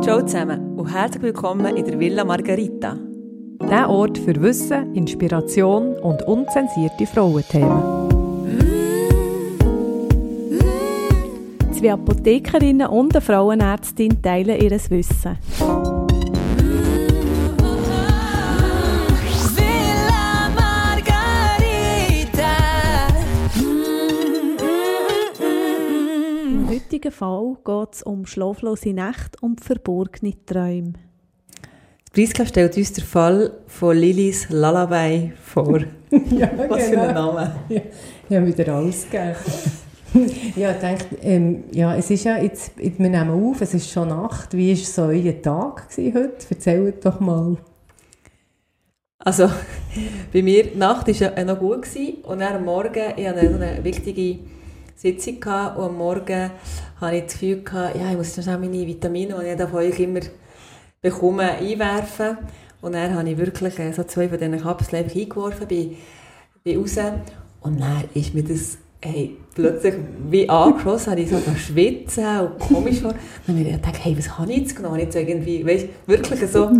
Ciao zusammen und herzlich willkommen in der Villa Margarita. Der Ort für Wissen, Inspiration und unzensierte Frauenthemen. Zwei Apothekerinnen und eine Frauenärztin teilen ihr Wissen. Heutigen Fall geht es um schlaflose Nächte und verborgene Träume. Priska stellt uns den Fall von Lilis Lullaby vor. Ja, Was für ein genau. Name. Ja, ich habe wieder alles gegeben. ja, ich dachte, ähm, ja, es ist ja jetzt, wir nehmen auf, es ist schon Nacht. Wie war so euer Tag gewesen heute? Erzählt doch mal. Also, bei mir, die Nacht war ja noch gut gewesen, und dann am Morgen, ich hatte eine, eine wichtige Sitzung gehabt, und am Morgen hatte ich das Gefühl, gehabt, ja, ich muss noch meine Vitamine, die ich von euch immer bekomme, einwerfen. Und dann habe ich wirklich äh, so zwei von diesen Kapseln eingeworfen, bin, bin raus, und dann ist mir das hey, plötzlich wie angeschossen, habe ich so schwitzen und komisch war. Dann habe ich gedacht, hey, was habe ich jetzt genommen? Ich jetzt irgendwie, weißt, wirklich so,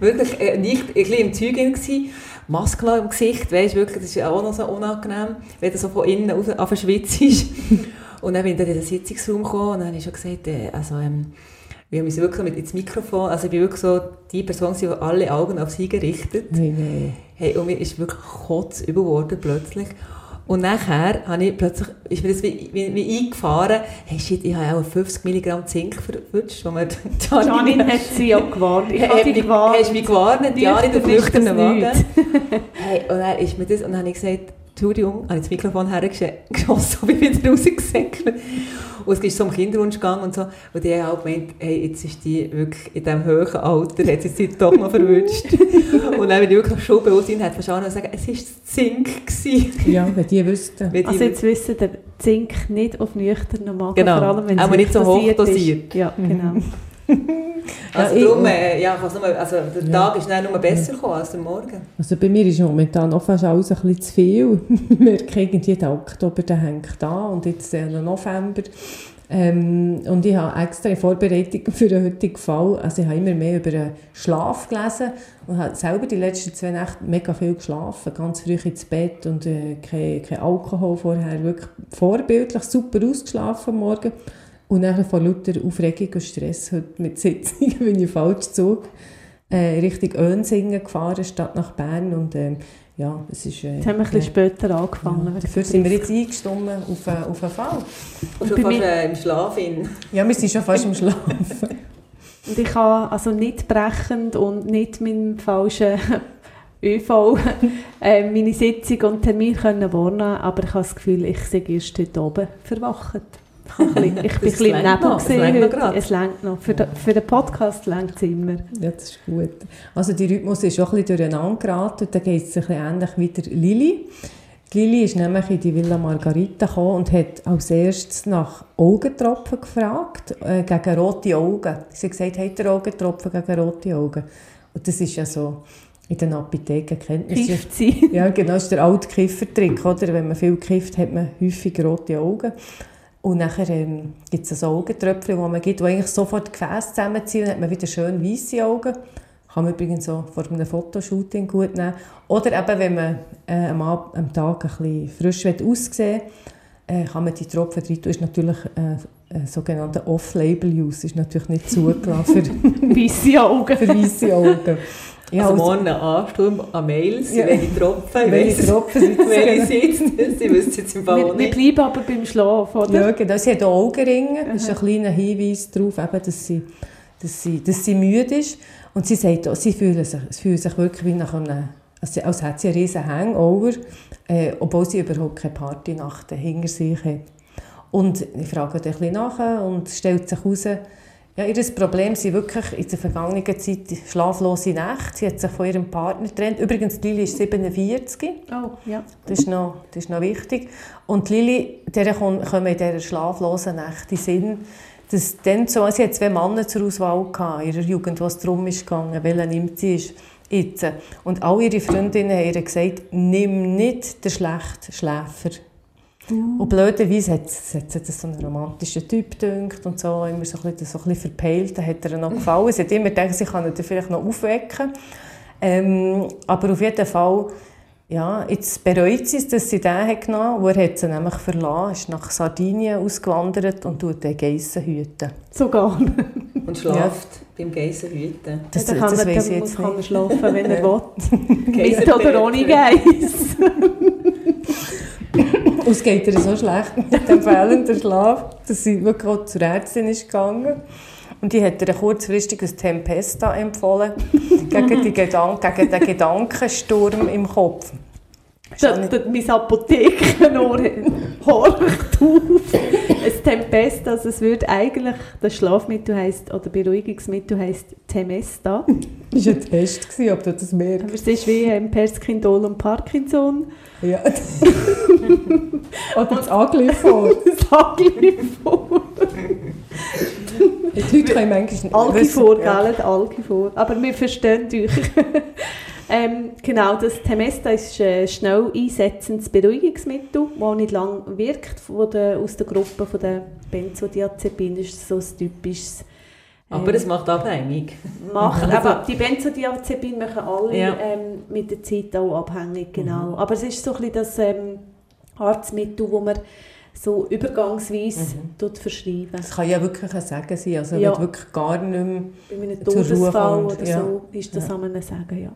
wirklich äh, nicht ein bisschen im Zeug gewesen, Maske im Gesicht, weißt, wirklich, das ist auch noch so unangenehm, wenn du so von innen raus auf schwitzt. und dann bin ich dann in den Sitzungsraum gekommen und dann habe ich schon gesagt, äh, also, ähm, wir haben uns wirklich so mit ins Mikrofon, also ich bin wirklich so die Person, die alle Augen auf sie gerichtet. Nein, nein. Hey, und mir ist wirklich Kotz überworden plötzlich. Und nachher habe ich plötzlich, ist mir das wie, wie, wie eingefahren, hey shit, ich habe auch 50 Milligramm Zink verwünscht, wo mir Janine hat sie auch gewarnt. Ich habe wie- gewarnt. Hast du mich gewarnt? Ja, nicht auf Nüchtern ist nüchternen das Wagen. Hey, und dann ist mir das, und dann habe ich gesagt, Entschuldigung, habe ich das Mikrofon hergeschossen und bin wieder rausgesäckelt. Und es ist so um Kinderwunsch gegangen und so. Und die haben auch gemeint, hey, jetzt ist die wirklich in diesem hohen Alter, hat sie sich doch noch verwünscht. und dann bin ich wirklich schon bewusst und hat verstanden sagen, es war Zink. gewesen. Ja, wenn die wüssten. Wenn die- Also jetzt wissen der Zink nicht auf nüchternen Magen, Genau. vor allem wenn Aber es nicht so hoch dosiert dosiert. Ist. Ja, genau. also Ja, darum, äh, ja, nur, also der Ja. Tag ist dann nur besser gekommen als der Morgen. Also bei mir ist momentan auch fast alles ein bisschen zu viel. Ich merke irgendwie, der Oktober der hängt da und jetzt der November. Ähm, und ich habe extra in Vorbereitung für den heutigen Fall, also ich habe immer mehr über den Schlaf gelesen und habe selber die letzten zwei Nächte mega viel geschlafen, ganz früh ins Bett und äh, kein, kein Alkohol vorher, wirklich vorbildlich, super ausgeschlafen am Morgen. Und dann von lauter Aufregung und Stress heute mit Sitzungen bin ich falsch Zug äh, Richtung Önsingen gefahren, statt nach Bern und ähm, ja, es ist... Äh, Jetzt haben wir ein bisschen später angefangen. ja, dafür sind wir jetzt eingestimmt auf, einen- auf einen Fall. Und schon bei fast mir- äh, im Schlaf in. Ja, wir sind schon fast im Schlafen. Und ich habe also nicht brechend und nicht mit dem falschen ÖV äh, meine Sitzung und Termin können wahrnehmen, aber ich habe das Gefühl, ich sei erst heute oben verwacht. Ich bin ein bisschen- ich bin ein Das bisschen Nebel das. Es längt noch. Für, den- für den Podcast längt es immer. ja, das ist gut. Also der Rhythmus ist auch ein bisschen durcheinander geraten. Da geht es ein bisschen ähnlich wie der Lili. Die Lili ist nämlich in die Villa Margarita gekommen und hat als erstes nach Augentropfen gefragt, äh, gegen rote Augen. Sie hat gesagt, hat ihr Augentropfen gegen rote Augen? Und das ist ja so, in den Apotheken kennt man es. Ja, genau, das ist der alte Kiffertrick, oder? Wenn man viel kifft, hat man häufig rote Augen. Und nachher ähm, gibt es so Augentröpfchen, die man gibt, die eigentlich sofort die Gefäße zusammenziehen und dann hat man wieder schön weiße Augen. Kann man übrigens so vor einem Fotoshooting gut nehmen. Oder eben, wenn man äh, am, Ab am Tag ein bisschen frisch aussehen will, äh, kann man die Tropfen rein tun. ist natürlich äh, äh, sogenannter Off-Label-Use, ist natürlich nicht zugelassen für, Weisse Augen. für weiße Augen. Ja, also morgen ein Ansturm an Mails, Ja. welche Tropfen, ich Welche Tropfen sind es? welche sitzt. Sie wissen jetzt im Fall Wir, auch wir nicht. bleiben aber beim Schlaf, oder? Ja, genau. Sie hat auch Augenringe. Das ist ein kleiner Hinweis darauf, eben, dass, sie, dass, sie, dass sie müde ist. Und sie sagt auch, sie fühlt sich, sie fühlt sich wirklich wie nach einem, als, als hätte sie einen riesen Hangover, äh, obwohl sie überhaupt keine Partynacht hinter sich hat. Und ich frage dann ein bisschen nach und stellt sich heraus, ja, ihr Problem sind wirklich in der vergangenen Zeit schlaflose Nächte. Sie hat sich von ihrem Partner getrennt. Übrigens, Lili ist 47. Oh, ja. Das ist noch, das ist noch wichtig. Und Lili, der kommen in dieser schlaflosen Nacht in Sinn, dass dann so, sie hat zwei Männer zur Auswahl gehabt, in ihrer Jugend, was darum ist gegangen, welchen nimmt sie ist. Jetzt. Und all ihre Freundinnen haben ihr gesagt, nimm nicht den schlechten Schläfer. Und blöderweise hat, hat, hat das so einen romantischen Typ gedünkt und so, immer so ein bisschen, so ein bisschen verpeilt, dann hat er noch gefallen. Sie hat immer gedacht, sie kann ihn vielleicht noch aufwecken. Ähm, aber auf jeden Fall, ja, jetzt bereut sie es, dass sie den hat genommen hat, wo er hat sie nämlich verlassen, ist nach Sardinien ausgewandert und tut den Geissen hüten. Sogar. Und schlaft beim Geissenhüten. Das, Dann kann das man, weiss ich jetzt kann man schlafen, wenn er will. Mit oder ohne Geiss. Und es geht ihr so schlecht mit dem fehlenden Schlaf, dass sie wirklich auch zur Ärztin ist gegangen. Und die hat ihr kurzfristig ein Tempesta empfohlen, gegen, die Gedan gegen den Gedankensturm im Kopf. Da, da, mein Apothekenohr horcht auf. Ein Tempest, also es würde eigentlich, das Schlafmittel heisst, oder Beruhigungsmittel heisst Temesta. Das war ein Test, gewesen, ob du das merkst. Aber es ist wie ähm, Perskindol und Parkinson. Ja. Oder das Anglifor. Das Algifor. Die Leute können manchmal nicht Algifor, wissen- ja. gell? Algifor. Aber wir verstehen euch. Ähm, genau, das Temesta ist ein schnell einsetzendes Beruhigungsmittel, das nicht lange wirkt. Von der, aus der Gruppe von der Benzodiazepine ist so ein typisches Aber es macht abhängig. macht. Also- Aber die Benzodiazepine machen alle Ja. ähm, mit der Zeit auch abhängig, genau. Aber es ist so ein bisschen das ähm, Arztmittel, das man so übergangsweise tut verschreiben. Das kann ja wirklich ein Sagen sein, also Ja. wirklich gar nicht mehr... Bei einem Todesfall oder ja. so ist das Ja. an einem Sagen, ja.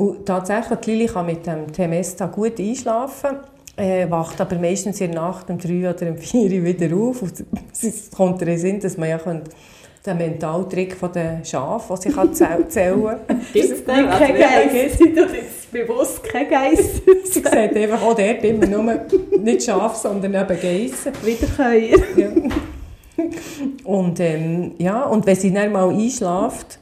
Und tatsächlich, Lili kann mit dem Temesta gut einschlafen, äh, wacht aber meistens in der Nacht um drei oder um vier Uhr wieder auf. Und es kommt in den Sinn, dass man ja könnte den Mentaltrick von den Schafen, den sie kann zäh- zählen kann. Gibt es den? Kein Also, Geiss. Ich tue jetzt bewusst kein Geiss. Sie sieht einfach auch dort immer nur nicht Schaf, sondern eben Geissen. Wiederkäuer. Ja. Und, ähm, ja, und wenn sie dann mal einschläft,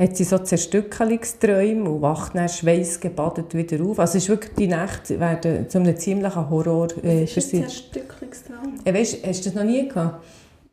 hat sie so Zerstückelungsträume und wacht dann schweißgebadet wieder auf. Also es ist wirklich, die Nächte werden zu einem ziemlichen Horror äh, für Das ist sie. ein Zerstücklungstraum. Äh, weißt, hast du das noch nie gehabt?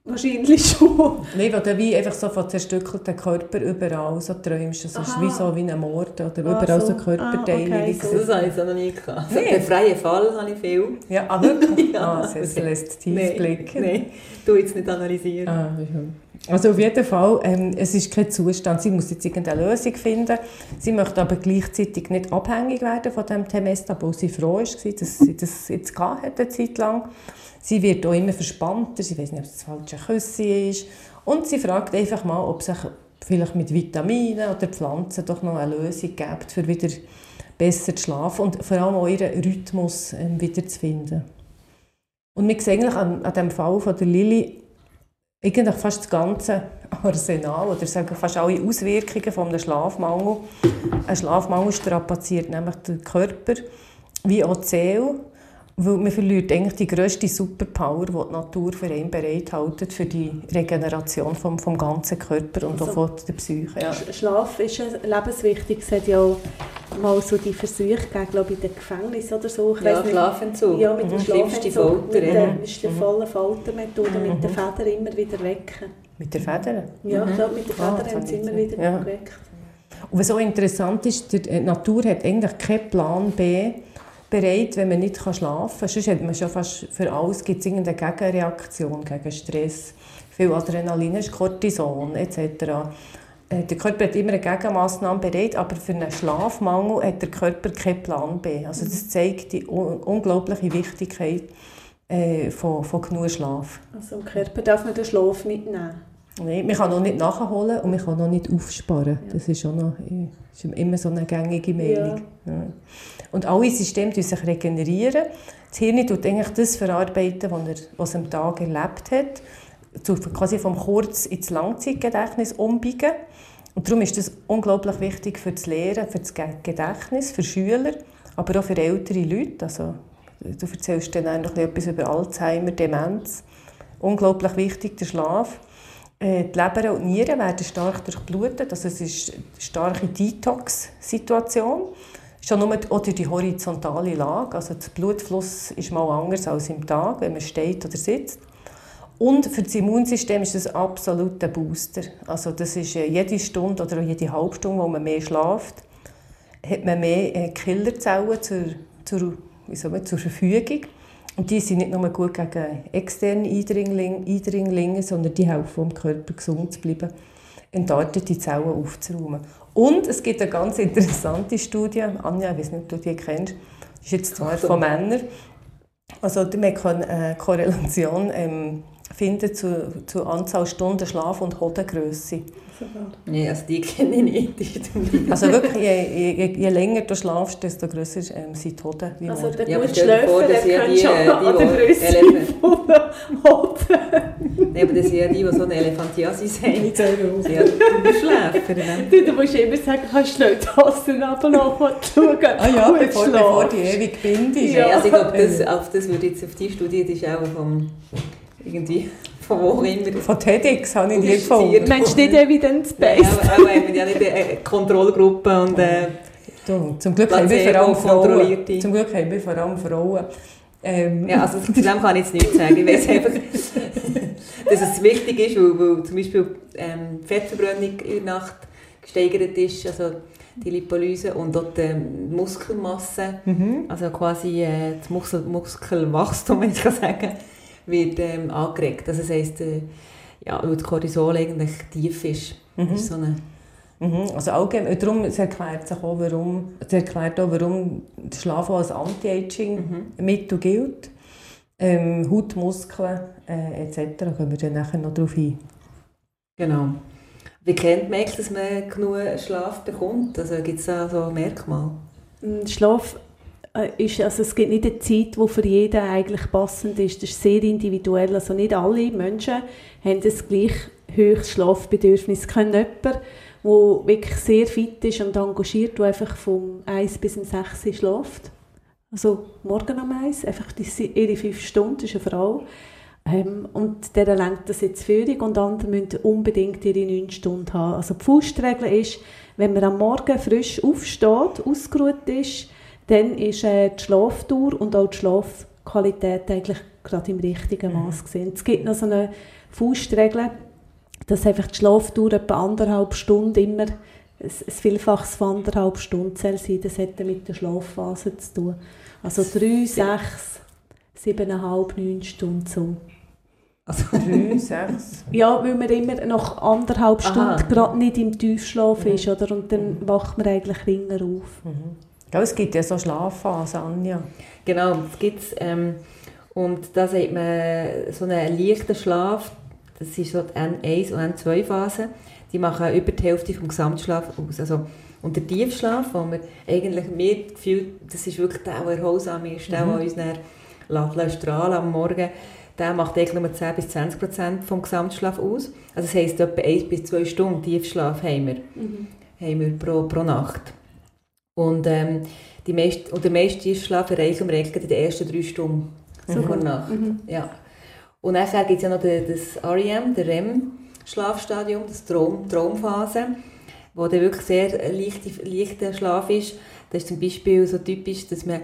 Wahrscheinlich schon. Nein, weil du wie einfach so von zerstückelten Körper überall so träumst. Das ist Aha. wie so wie ein Mord oder Ah, überall so, so. Körperteile. Ah, okay, so. Das habe ich so noch nie gehabt. Nee. Den freien Fall habe ich viel. Ja, ah, wirklich? Ja. Ah, das lässt tief Nein, blicken. Nein, du jetzt nicht analysieren. Ah, ja. Also auf jeden Fall, ähm, es ist kein Zustand. Sie muss jetzt irgendeine Lösung finden. Sie möchte aber gleichzeitig nicht abhängig werden von dem Temesta, obwohl sie froh war, dass sie das jetzt gehabt hat, eine Zeit lang. Sie wird auch immer verspannter, sie weiß nicht, ob es das falsche Küssi ist. Und sie fragt einfach mal, ob sich vielleicht mit Vitaminen oder Pflanzen doch noch eine Lösung gibt, für wieder besser zu schlafen und vor allem auch ihren Rhythmus ähm, wieder zu finden. Und wir sehen eigentlich an, an dem Fall von der Lilly eigentlich fast das ganze Arsenal oder sagen fast alle Auswirkungen von Schlafmangel. Ein Schlafmangel strapaziert nämlich den Körper wie auch die Seele, weil man verliert eigentlich die grösste Superpower, die die Natur für einen bereithält für die Regeneration vom, vom ganzen Körper und Also- auch von der Psyche. Ja. Sch- Schlaf ist ein lebenswichtig. Hat ja auch mal so die Versuche gegeben, glaube ich, in den Gefängnissen oder so. Ich Ja, weiss nicht. Schlafentzug. Ja, mit dem Mhm. Schlimmste Schlafentzug. Folter. Mit ja. der, ist die volle Foltermethode, mit den Federn immer wieder wecken. Mit der Feder. Ja, ich glaube, mit den Ah, Federn das haben habe sie immer wieder Ja. geweckt. Und was auch interessant ist, die die Natur hat eigentlich keinen Plan B bereit, wenn man nicht schlafen kann. Sonst hat man schon fast für alles gibt's irgendeine Gegenreaktion gegen Stress. Viel Adrenalin ist Cortison etc. Äh, Der Körper hat immer eine Gegenmaßnahme bereit, aber für einen Schlafmangel hat der Körper keinen Plan B. Also das zeigt die un unglaubliche Wichtigkeit äh, von, von genug Schlaf. Also im Körper darf man den Schlaf nicht nehmen. Nein, man kann noch nicht nachholen und man kann noch nicht aufsparen. Das ist, auch noch, ist immer so eine gängige Meinung. Ja. Und alle Systeme sich regenerieren. Das Hirn tut eigentlich das verarbeiten, was, er, was er am Tag erlebt hat, quasi vom Kurz- ins Langzeitgedächtnis umbiegen. Und darum ist das unglaublich wichtig für das Lehren, für das Ge- Gedächtnis, für Schüler, aber auch für ältere Leute. Also, du erzählst dann noch etwas über Alzheimer, Demenz. Unglaublich wichtig, der Schlaf. Äh, Die Leber und die Nieren werden stark durchblutet. Also es ist eine starke Detox-Situation. Schon nur durch die horizontale Lage. Also der Blutfluss ist mal anders als im Tag, wenn man steht oder sitzt. Und für das Immunsystem ist das absolut ein Booster. Also das ist äh, jede Stunde oder jede halbe Stunde, wo man mehr schläft, hat man mehr äh, Killerzellen zur, zur, wie soll man, zur Verfügung. Und die sind nicht nur gut gegen externe Eindringlinge, Eindringlinge sondern die helfen, um Körper gesund zu bleiben, entartete Zellen aufzuräumen. Und es gibt eine ganz interessante Studie, Anja, ich weiß nicht, ob du die kennst, das ist jetzt zwar von Männern, also man kann eine Korrelation ähm, finden zu, zu Anzahl Stunden Schlaf und Hodengröße. Nee, also die kenne ich nicht. Also wirklich, je, je, je länger du schlafst, desto grösser ähm, sind die Hoden. Wie Also der Ja, aber gut stell dir vor, Schläfer, das sind der ja kann schon die, an der Grösse Elefanten- von der Hoden. Nee, aber das sind ja die, die so eine Elefantiasis haben. Die sind ja die Schläfer. Ne? Du, du musst immer sagen, kannst du nicht die Hosen runterlaufen und schauen, Ah ja, bevor, schläfst. bevor die ewig bindest. Nee, Ja. also ich glaube, das, auf das würde ich jetzt auf die Studie, die ist auch vom, irgendwie, von wo immer. Von TEDx habe ich die gefunden. Meinst du nicht evidence-based? Ja, aber haben wir ja nicht eine Kontrollgruppe und äh, Du, zum Glück haben wir vor allem Frauen. Zum Glück haben wir vor allem Frauen. Ähm, ja, also zu dem kann ich jetzt nichts sagen. Ich weiß einfach, dass es wichtig ist, weil, weil zum Beispiel ähm, die Fettverbrennung in der Nacht gesteigert ist, also die Lipolyse und auch die Muskelmasse, mhm. also quasi äh, das Muskel Muskelwachstum, wenn ich kann sagen, wird ähm, angeregt. Also das heisst, äh, ja, weil das Cortisol eigentlich tief ist. Mhm. Ist so eine, Mhm. Also allgemein, darum es erklärt sich auch, warum, es erklärt auch, warum der Schlaf als Anti-Aging-Mittel gilt. Ähm, Haut, Muskeln äh, etc. Da kommen wir dann nachher noch drauf ein. genau. Wie kennt man dass man genug Schlaf bekommt? Also gibt es da so Merkmale? Mm, Schlaf ist, also es gibt nicht eine Zeit, die für jeden eigentlich passend ist. Das ist sehr individuell. Also nicht alle Menschen haben das gleich hohes Schlafbedürfnis. Kann jemand, der wirklich sehr fit ist und engagiert, der einfach vom 1 bis um 6 Uhr schläft. Also morgen um 1, einfach ihre 5 Stunden, ist eine Frau. Ähm, und der lenkt das jetzt Führung und andere müssen unbedingt ihre 9 Stunden haben. Also die Faustregel ist, wenn man am Morgen frisch aufsteht, ausgeruht ist, dann ist äh, die Schlafdauer und auch die Schlafqualität eigentlich gerade im richtigen Maß gesehen. Es gibt noch so eine Faustregel, dass einfach die Schlafdauer etwa anderthalb Stunden immer ein, Vielfaches von anderthalb Stunden soll sein. Das hat mit der Schlafphase zu tun. Also drei, sechs, siebeneinhalb, neun Stunden so. Also, Drei, sechs. Ja, weil man immer nach anderthalb. Stunden gerade nicht im Tiefschlaf ist, oder? Und dann wacht man eigentlich ringer auf. Ja, es gibt ja so Schlafphasen, Anja. Genau, das gibt es. Ähm, und da sagt man, so einen leichten Schlaf, das ist so die N1 und N2-Phase, die machen über die Hälfte vom Gesamtschlaf aus. Also, und der Tiefschlaf, wo wir eigentlich mehr gefühlt, das ist wirklich der, der erholsam ist, der, der uns dann lässt- strahlen am Morgen, der macht eigentlich nur 10 bis 20 Prozent vom Gesamtschlaf aus. Also das heisst, etwa 1 bis 2 Stunden Tiefschlaf haben wir, haben wir pro, pro Nacht. Und, ähm, die meist, und den meisten Tiefschlaf erreichen wir eigentlich in den ersten drei Stunden vor der Nacht. Ja. Und nachher gibt es ja noch das REM, der REM-Schlafstadium, das Traum, Traumphase, wo dann wirklich sehr leichter, leichter Schlaf ist. Das ist zum Beispiel so typisch, dass man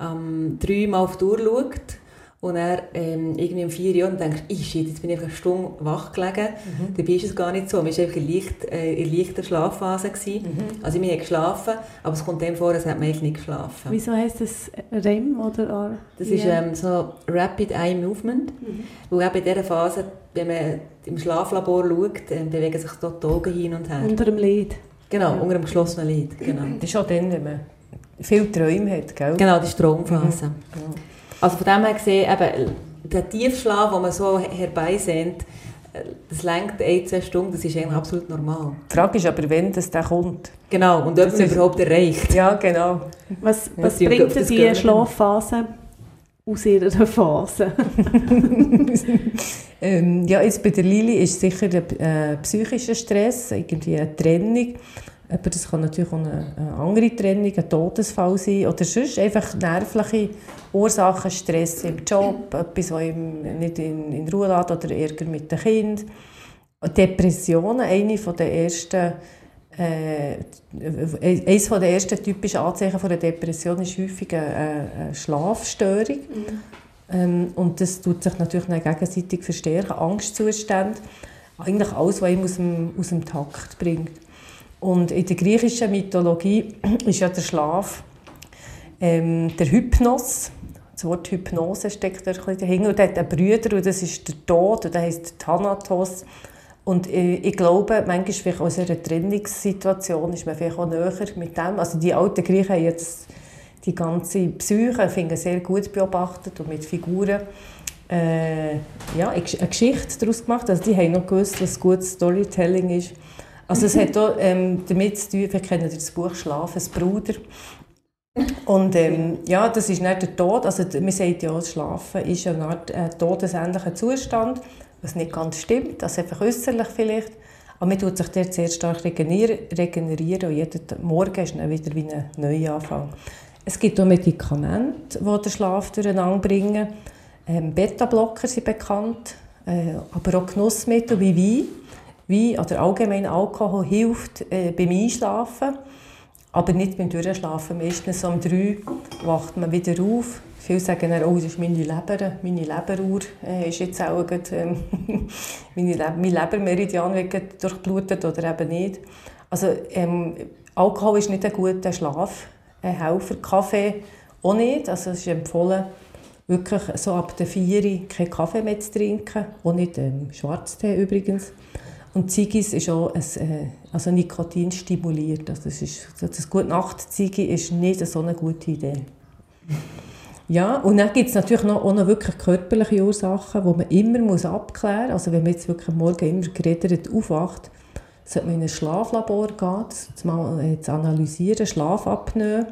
ähm, dreimal auf die Uhr schaut und er ähm, irgendwie um vier und denkt, ich shit, jetzt bin ich einfach eine Stunde wach gelegen. Dabei ist es gar nicht so. Man war einfach in, leicht, äh, in leichter Schlafphase. Gewesen. Also wir haben geschlafen, aber es kommt dem vor, als hätte man eigentlich nicht geschlafen. Wieso heisst das REM oder R? Das ist ähm, so Rapid Eye Movement. Weil eben in dieser Phase, wenn man im Schlaflabor schaut, ähm, bewegen sich dort die Augen hin und her. Unter dem Lid. genau, unter einem geschlossenen Lid. Genau, Das ist auch dann, wenn man viele Träume hat, gell? genau das ist die Traumphase. Also von dem her gesehen, eben, der Tiefschlaf, den man so herbeisehnt, das lenkt ein, zwei Stunden, das ist eigentlich absolut normal. Die Frage ist aber, wann das dann kommt. Genau, und ob Das man ist- überhaupt erreicht. Ja, genau. Was, Ja, was sie- bringt denn das die gehen wir Schlafphase aus ihrer Phase? ähm, ja, jetzt bei der Lili ist sicher der äh, psychischer Stress, irgendwie eine Trennung. Aber das kann natürlich auch eine, eine andere Trennung, ein Todesfall sein oder sonst einfach nervliche Ursachen, Stress im Job, etwas, was ihm nicht in, in Ruhe lässt oder Ärger mit dem Kind. Depressionen, eine von der ersten äh, eines der ersten typischen Anzeichen von einer Depression ist häufig eine, eine Schlafstörung. Ähm, und das tut sich natürlich dann gegenseitig verstärken. Angstzustände, eigentlich alles, was ihn aus dem, aus dem Takt bringt. Und in der griechischen Mythologie ist ja der Schlaf ähm, der Hypnos, das Wort Hypnose steckt da ein bisschen dahinter. Und er hat einen Bruder, und das ist der Tod, und der heisst Thanatos. Und ich, ich glaube, manchmal vielleicht aus einer Trennungssituation ist man vielleicht auch näher mit dem. Also die alten Griechen haben jetzt die ganze Psyche finde sehr gut beobachtet und mit Figuren äh, ja, eine Geschichte daraus gemacht. Also die haben noch gewusst, was gutes Storytelling ist. Also es hat auch ähm, damit zu tun, wir kennen das Buch «Schlafes Bruder». Und ähm, ja, das ist nicht der Tod, also man sagt ja, das Schlafen ist eine Art äh, todesähnlicher Zustand, was nicht ganz stimmt, also einfach äußerlich vielleicht. Aber man tut sich dort sehr stark regenerieren, regenerieren und jeden Morgen ist dann wieder wie ein Neuanfang. Es gibt auch Medikamente, die den Schlaf durcheinander bringen. Ähm, Beta-Blocker sind bekannt, äh, aber auch Genussmittel wie Wein. Wein oder allgemein Alkohol hilft äh, beim Einschlafen, aber nicht beim Durchschlafen. Meistens um drei wacht man wieder auf. Viele sagen dann, oh, das ist meine Leber, meine Leberuhr äh, ist jetzt auch gerade, ähm, meine Le mein Lebermeridian wird durchblutet oder eben nicht. Also ähm, Alkohol ist nicht ein guter Schlafhelfer, Kaffee auch nicht. Also es ist empfohlen, wirklich so ab der 4 Uhr keinen Kaffee mehr zu trinken, auch nicht ähm, Schwarztee übrigens. Und Ziggis ist auch ein, äh, also Nikotin stimuliert. Also das, ist, das gute nacht ziggi ist nicht so eine gute Idee. Ja, und dann gibt es natürlich noch, auch noch wirklich körperliche Ursachen, die man immer muss abklären muss. Also wenn man jetzt wirklich Morgen immer geredet aufwacht, sollte man in ein Schlaflabor gehen, das mal äh, zu analysieren, Schlafapnoe.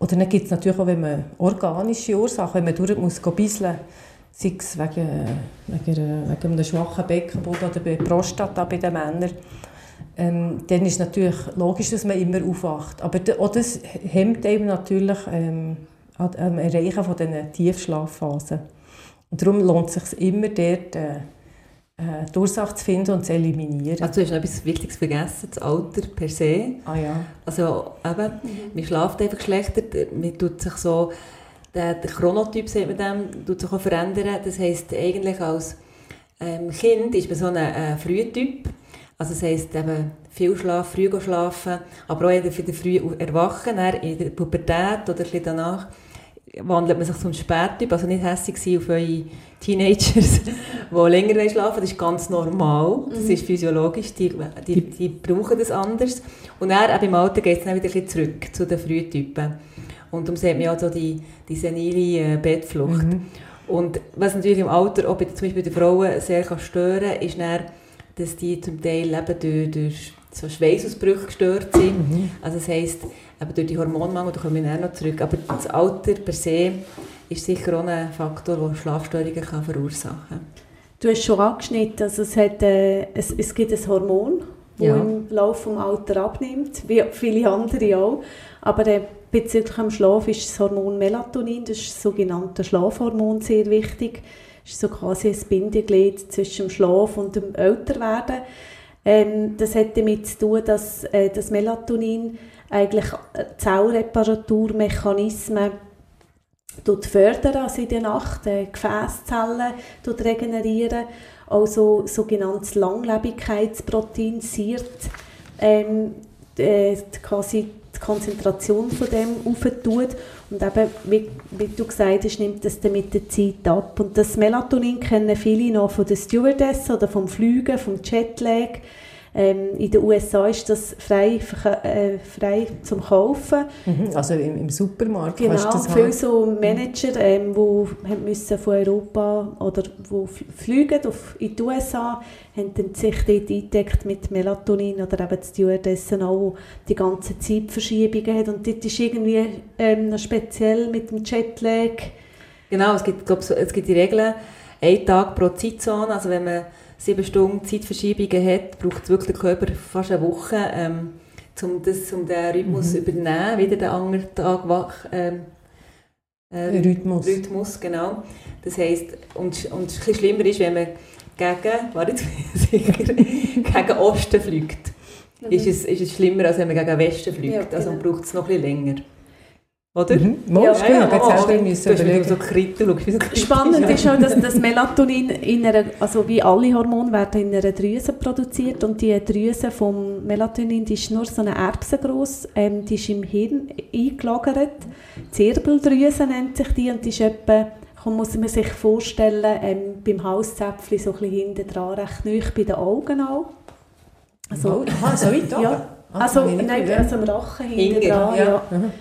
Oder dann gibt es natürlich auch, wenn man organische Ursachen, wenn man durch muss gehen bisseln, sei es wegen, wegen, wegen einem schwachen Beckenboden oder bei Prostata bei den Männern, ähm, dann ist natürlich logisch, dass man immer aufwacht. Aber auch das hemmt eben natürlich ähm, am Erreichen von diesen Tiefschlafphasen. Und darum lohnt es sich immer dort, äh, äh, die Ursache zu finden und zu eliminieren. Also du hast noch etwas Wichtiges vergessen, das Alter per se. ah ja. Also eben, man schläft einfach schlechter, man tut sich so, der, der Chronotyp, sagt man dem, tut sich auch verändern. Das heisst, eigentlich als ähm, Kind ist man so ein äh, Frühtyp. Also das heisst eben, viel Schlaf, früh schlafen, aber auch eher wieder früh erwachen, in der Pubertät oder ein danach wandelt man sich zum Spättyp, also nicht hässlich sein auf eure Teenagers, die länger schlafen das ist ganz normal, das ist physiologisch, die, die, die brauchen das anders. Und dann, eben im Alter geht es dann wieder ein bisschen zurück zu den Frühtypen. Und darum sieht man ja so die, die senile äh, Bettflucht. Und was natürlich im Alter auch bei, zum Beispiel bei den Frauen sehr kann stören ist dann, dass die zum Teil eben durch, durch so Schweißausbrüche gestört sind. Also das heisst, eben durch die Hormonmangel, da kommen wir noch zurück. Aber das Alter per se ist sicher auch ein Faktor, der Schlafstörungen kann verursachen kann. Du hast schon angeschnitten, also es, hat, äh, es, es gibt ein Hormon, das Ja. im Laufe des Alters abnimmt, wie viele andere auch. Aber äh, bezüglich dem Schlaf ist das Hormon Melatonin, das das sogenannte Schlafhormon, sehr wichtig. Das ist so quasi ein Bindeglied zwischen dem Schlaf und dem Älterwerden. Ähm, das hat damit zu tun, dass äh, das Melatonin eigentlich äh, Zellreparaturmechanismen tut fördern, also in der Nacht, äh, Gefäßzellen tut regenerieren, also sogenanntes Langlebigkeitsprotein, SIRT, ähm, äh, quasi die Konzentration von dem aufentut und eben, wie, wie du gesagt hast, nimmt das dann mit der Zeit ab. Und das Melatonin kennen viele noch von der Stewardess oder vom Fliegen, vom Jetlag. Ähm, in den USA ist das frei, äh, frei zum Kaufen. Mhm. Also im, im Supermarkt Genau, kannst du das viele haben. so Manager, ähm, die haben müssen von Europa oder wo f- fliegen auf, in die USA, haben dann sich dort eingedeckt mit Melatonin oder eben die Stewardessen auch, die ganze Zeitverschiebungen hat. Und dort ist irgendwie ähm, noch speziell mit dem Jetlag. Genau, es gibt, glaub, es gibt die Regeln, ein Tag pro Zeitzone, also wenn man sieben Stunden Zeitverschiebungen hat, braucht es wirklich der Körper fast eine Woche, ähm, um, das, um den Rhythmus zu übernehmen, wieder den anderen Tag wach. Ähm, äh, Rhythmus. Rhythmus, genau. Das heisst, und, und es ein bisschen schlimmer ist, wenn man gegen, warte, sicher, gegen Osten fliegt. Ist, es, ist es schlimmer, als wenn man gegen Westen fliegt. Ja, Also genau. braucht es noch ein bisschen länger. Oder? Mhm. Mal, Ja, ist gut, ich habe oh, jetzt selber müssen überlegen. so kritisch Spannend an. ist auch, dass das Melatonin in einer, also wie alle Hormone werden in einer Drüse produziert und die Drüse vom Melatonin, die ist nur so eine Erbse groß, ähm, die ist im Hirn eingelagert, Zirbeldrüse nennt sich die und die ist etwa, muss man sich vorstellen, ähm, beim Halszäpfchen so ein bisschen hinten dran, recht nahe bei den Augen auch. Also, aha, so weit oben? Ja, Ah, also, nein, also am Rachen hinten Hinten, dran, ja. ja. Mhm.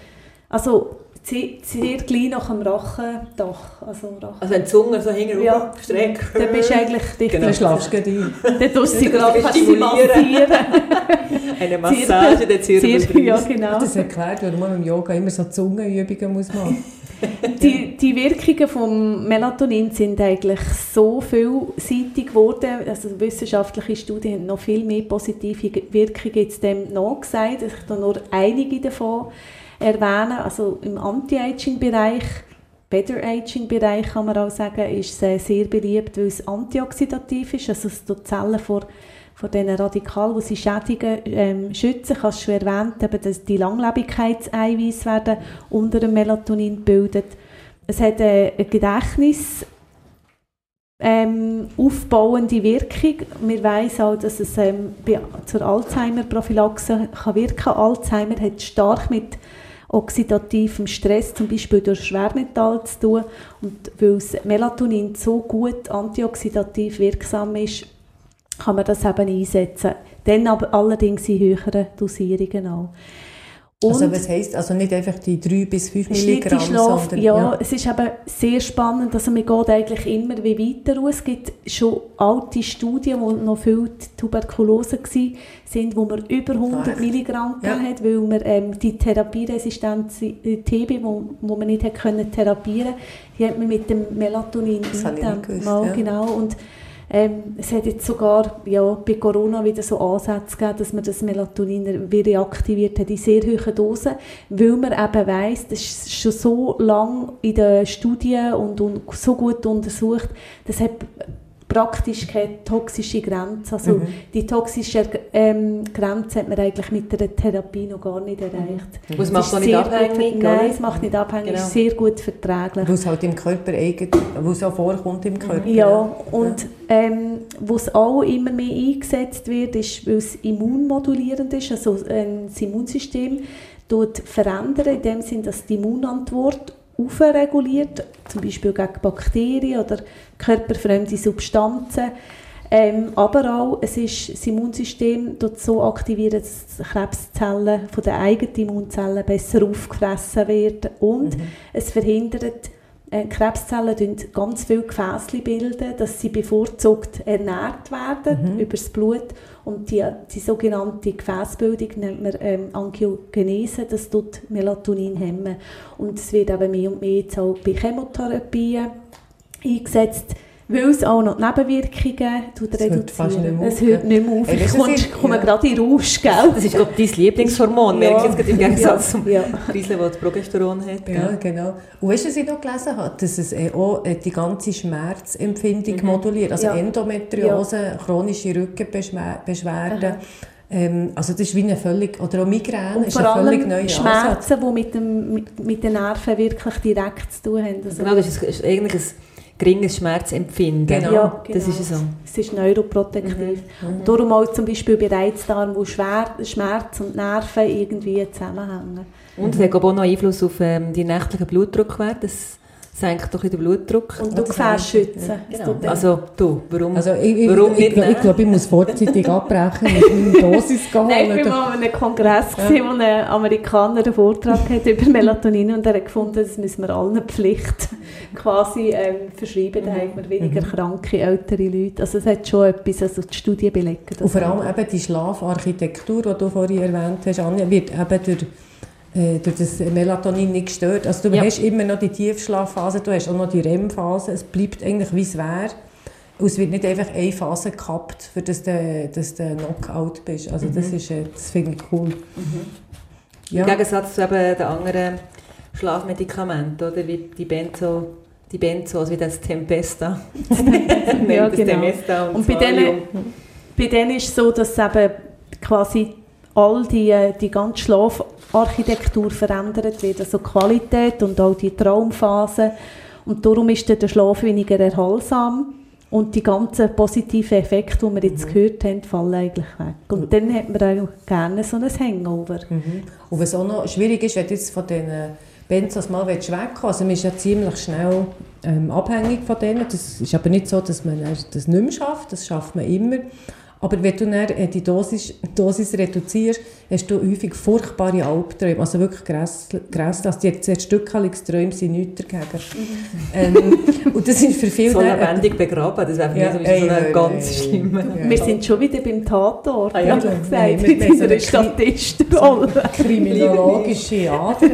Also sehr, sehr klein nach dem Rachendach, also Rachen. Also wenn die Zunge so hinten Ja. ja. streckt. Dann bist du eigentlich dicht Genau. Dann schlafst du gleich ein. Dann tust du sie Dann gerade sie massieren. Eine Massage der Zir- Zirbeldrüse. Ja, genau. Das erklärt, warum man im Yoga immer so Zungenübungen muss machen Die, die Wirkungen vom Melatonin sind eigentlich so vielseitig geworden. Also wissenschaftliche Studien haben noch viel mehr positive Wirkungen jetzt dem nachgesagt. Ich kann nur einige davon erwähnen. Also im Anti-Aging-Bereich, Better-Aging-Bereich kann man auch sagen, ist es äh, sehr beliebt, weil es antioxidativ ist. Also es tut Zellen vor von diesen Radikalen, die sie schädigen, ähm, schützen. Ich habe es schon erwähnt, eben, dass die Langlebigkeitseiweiß werden unter dem Melatonin gebildet. Es hat äh, ein Gedächtnis ähm, aufbauende Wirkung. Wir wissen auch, dass es ähm, zur Alzheimer-Prophylaxe kann wirken Alzheimer hat stark mit oxidativem Stress, zum Beispiel durch Schwermetall zu tun. Und weil das Melatonin so gut antioxidativ wirksam ist, kann man das eben einsetzen. Dann aber allerdings in höheren Dosierungen auch. Und Also was heisst, also nicht einfach die 3 bis 5 es ist nicht Milligramm, Schlaf, sondern... ja, es ist eben sehr spannend, also man geht eigentlich immer wie weiter aus. Es gibt schon alte Studien, wo noch viel Tuberkulose waren, sind, wo man über 100 echt? Milligramm Ja. hat, weil man ähm, die Therapieresistenz äh, TB, wo, wo man nicht hat können therapieren, die hat man mit dem Melatonin Das nicht eingedämmt. gewusst, Mal, ja. genau und ähm, es hat jetzt sogar ja, bei Corona wieder so Ansätze gegeben, dass man das Melatonin reaktiviert hat in sehr hohen Dosen, weil man eben weiss, das ist schon so lange in den Studien und, und so gut untersucht, das hat praktisch keine toxische Grenze. Also Mhm. die toxische ähm, Grenze hat man eigentlich mit der Therapie noch gar nicht erreicht. Und es macht auch nicht sehr abhängig, gut, Nein, es macht nicht abhängig, es Genau. ist sehr gut verträglich. Weil es halt im Körper eigen, es auch vorkommt im Körper. Ja, und ähm, was auch immer mehr eingesetzt wird, ist, weil es immunmodulierend ist, also ähm, das Immunsystem tut verändern, in dem Sinn, dass die Immunantwort aufreguliert, zum Beispiel gegen Bakterien oder körperfremde Substanzen. Ähm, aber auch, es ist, das Immunsystem tut so aktivieren, dass die Krebszellen von den eigenen Immunzellen besser aufgefressen werden und es verhindert äh, Krebszellen bilden ganz viele Gefäße, bilden, dass sie bevorzugt ernährt werden über das Blut. Und die, die sogenannte Gefäßbildung nennt man ähm, Angiogenese, das tut Melatonin hemmen. Und es wird eben mehr und mehr jetzt auch bei Chemotherapien eingesetzt, weil es auch noch die Nebenwirkungen tut Es hört fast reduzieren. Es auf, hört nicht mehr auf. Ey, Ich komme, komme ja. gerade in Rausch, gell? Das ist, glaube ich, dein Lieblingshormon, merke ich jetzt gerade im Gegensatz zum ja. Riesel, das Progesteron hat. Ja, gell? genau. Und weißt du, was ich noch gelesen habe? Dass es äh, auch äh, die ganze Schmerzempfindung Mhm. moduliert. Also Ja. Endometriose, chronische Rückenbeschwerden. Ähm, also das ist wie eine völlig, oder auch Migräne Und ist vor völlig allem neuer Ansatz. Schmerzen, die mit, dem, mit, mit den Nerven wirklich direkt zu tun haben. Also, Genau, das ist, ist eigentlich ein geringes Schmerzempfinden. Genau. Ja, Das ist so. Es ist neuroprotektiv. Mhm. Und darum auch zum Beispiel bei Reizdarm, wo Schwer, Schmerz und Nerven irgendwie zusammenhängen. Und es hat glaube ich, auch noch Einfluss auf ähm, die nächtlichen Blutdruckwerte. Das senkt doch ein bisschen den Blutdruck. Und Ja, du ich. schützen. Genau. Also du, warum? Also ich, ich, Warum ich, nicht ich, ich, nehmen? glaube, ich muss vorzeitig abbrechen mit meinem Dosis Nein, ich war mal an einem Kongress, gewesen, wo ein Amerikaner einen Vortrag hat über Melatonin und er hat gefunden, das müssen wir allen Pflicht quasi ähm, verschreiben, dann haben wir weniger kranke ältere Leute. Also es hat schon etwas, also die Studien belegen das. Und vor allem eben die Schlafarchitektur, die du vorhin erwähnt hast, Anja, wird eben durch, äh, durch das Melatonin nicht gestört. Also du Ja. hast immer noch die Tiefschlafphase, du hast auch noch die REM-Phase, es bleibt eigentlich wie es wäre. Und es wird nicht einfach eine Phase gekappt, für dass du, dass du Knockout bist. Also das, ist, äh, das finde ich cool. Im Ja. Gegensatz zu eben den anderen Schlafmedikamenten, oder? Wie die Benzo, die Benzos, wie das Tempesta. Ja, das genau. Temesta und, Und bei denen, bei denen ist es so, dass es eben quasi all die, äh, die ganze Schlafarchitektur verändert wird, also die Qualität und auch die Traumphase. Und darum ist der Schlaf weniger erholsam. Und die ganzen positiven Effekte, die wir jetzt gehört haben, fallen eigentlich weg. Und dann hat man auch gerne so ein Hangover. Und was auch noch schwierig ist, wenn du jetzt von diesen Benzos mal wegkommen also man ist ja ziemlich schnell ähm, abhängig von denen. Das ist aber nicht so, dass man das nicht mehr schafft, das schafft man immer. Aber wenn du dann äh, die Dosis, Dosis reduzierst, hast du häufig furchtbare Albträume, also wirklich grässlich. Also die, die Stückhalungsträume sind nichts dagegen. ähm, und das sind für viele... So lebendig begraben, das wäre für Ja, mich sowieso so ey, eine ey, ganz ey, schlimme. ey. Wir sind schon wieder beim Tatort, Ah, ja. ehrlich gesagt, Nein, wir- mit so unserer eine Statistenrolle. kriminologische Ader.